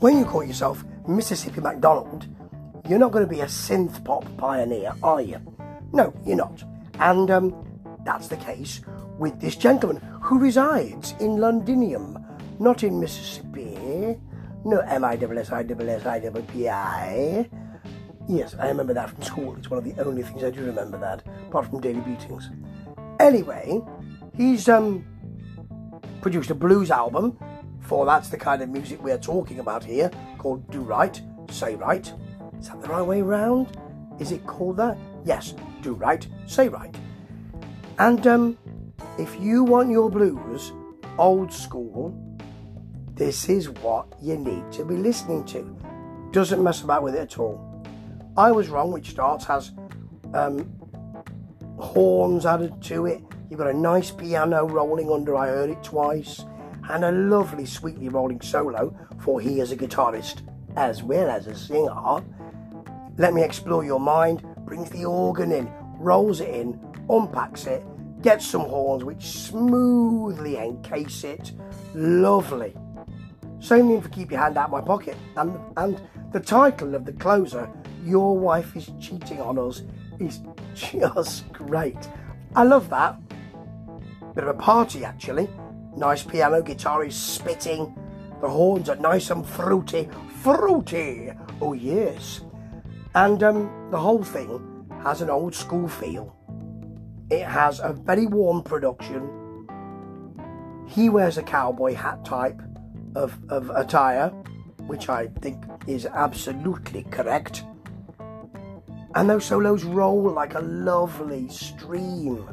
when you call yourself Mississippi MacDonald, you're not going to be a synth pop pioneer, are you? No, you're not. And um, that's the case with this gentleman who resides in Londinium, not in Mississippi. No M I S S I S S I P I. Yes, I remember that from school. It's one of the only things I do remember that, apart from daily beatings. Anyway, he's um produced a blues album, for that's the kind of music we're talking about here, called Do Right, Say Right. Is that the right way round? Is it called that? Yes, Do Right, Say Right. And um, if you want your blues old school, this is what you need to be listening to. Doesn't mess about with it at all. I was wrong, which starts has um, horns added to it. You've got a nice piano rolling under, I heard it twice, and a lovely, sweetly rolling solo, for he is a guitarist as well as a singer. Let me explore your mind, brings the organ in, rolls it in, unpacks it, gets some horns which smoothly encase it. Lovely. Same thing for Keep Your Hand Out My Pocket. And, and the title of the closer, Your Wife is Cheating on Us, is just great. I love that. Bit of a party, actually. Nice piano, guitar is spitting. The horns are nice and fruity. Fruity! Oh, yes. And um, the whole thing has an old school feel. It has a very warm production. He wears a cowboy hat type of, of attire, which I think is absolutely correct. And those solos roll like a lovely stream,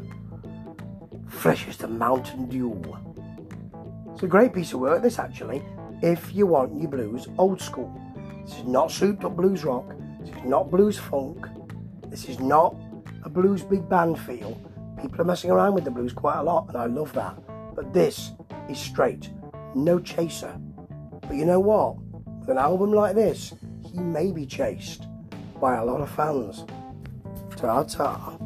fresh as the mountain dew. It's a great piece of work, this actually, if you want your blues old school. This is not souped up blues rock, this is not blues funk, this is not a blues big band feel. People are messing around with the blues quite a lot, and I love that. But this is straight, no chaser. But you know what? With an album like this, he may be chased by a lot of fans. Ta ta.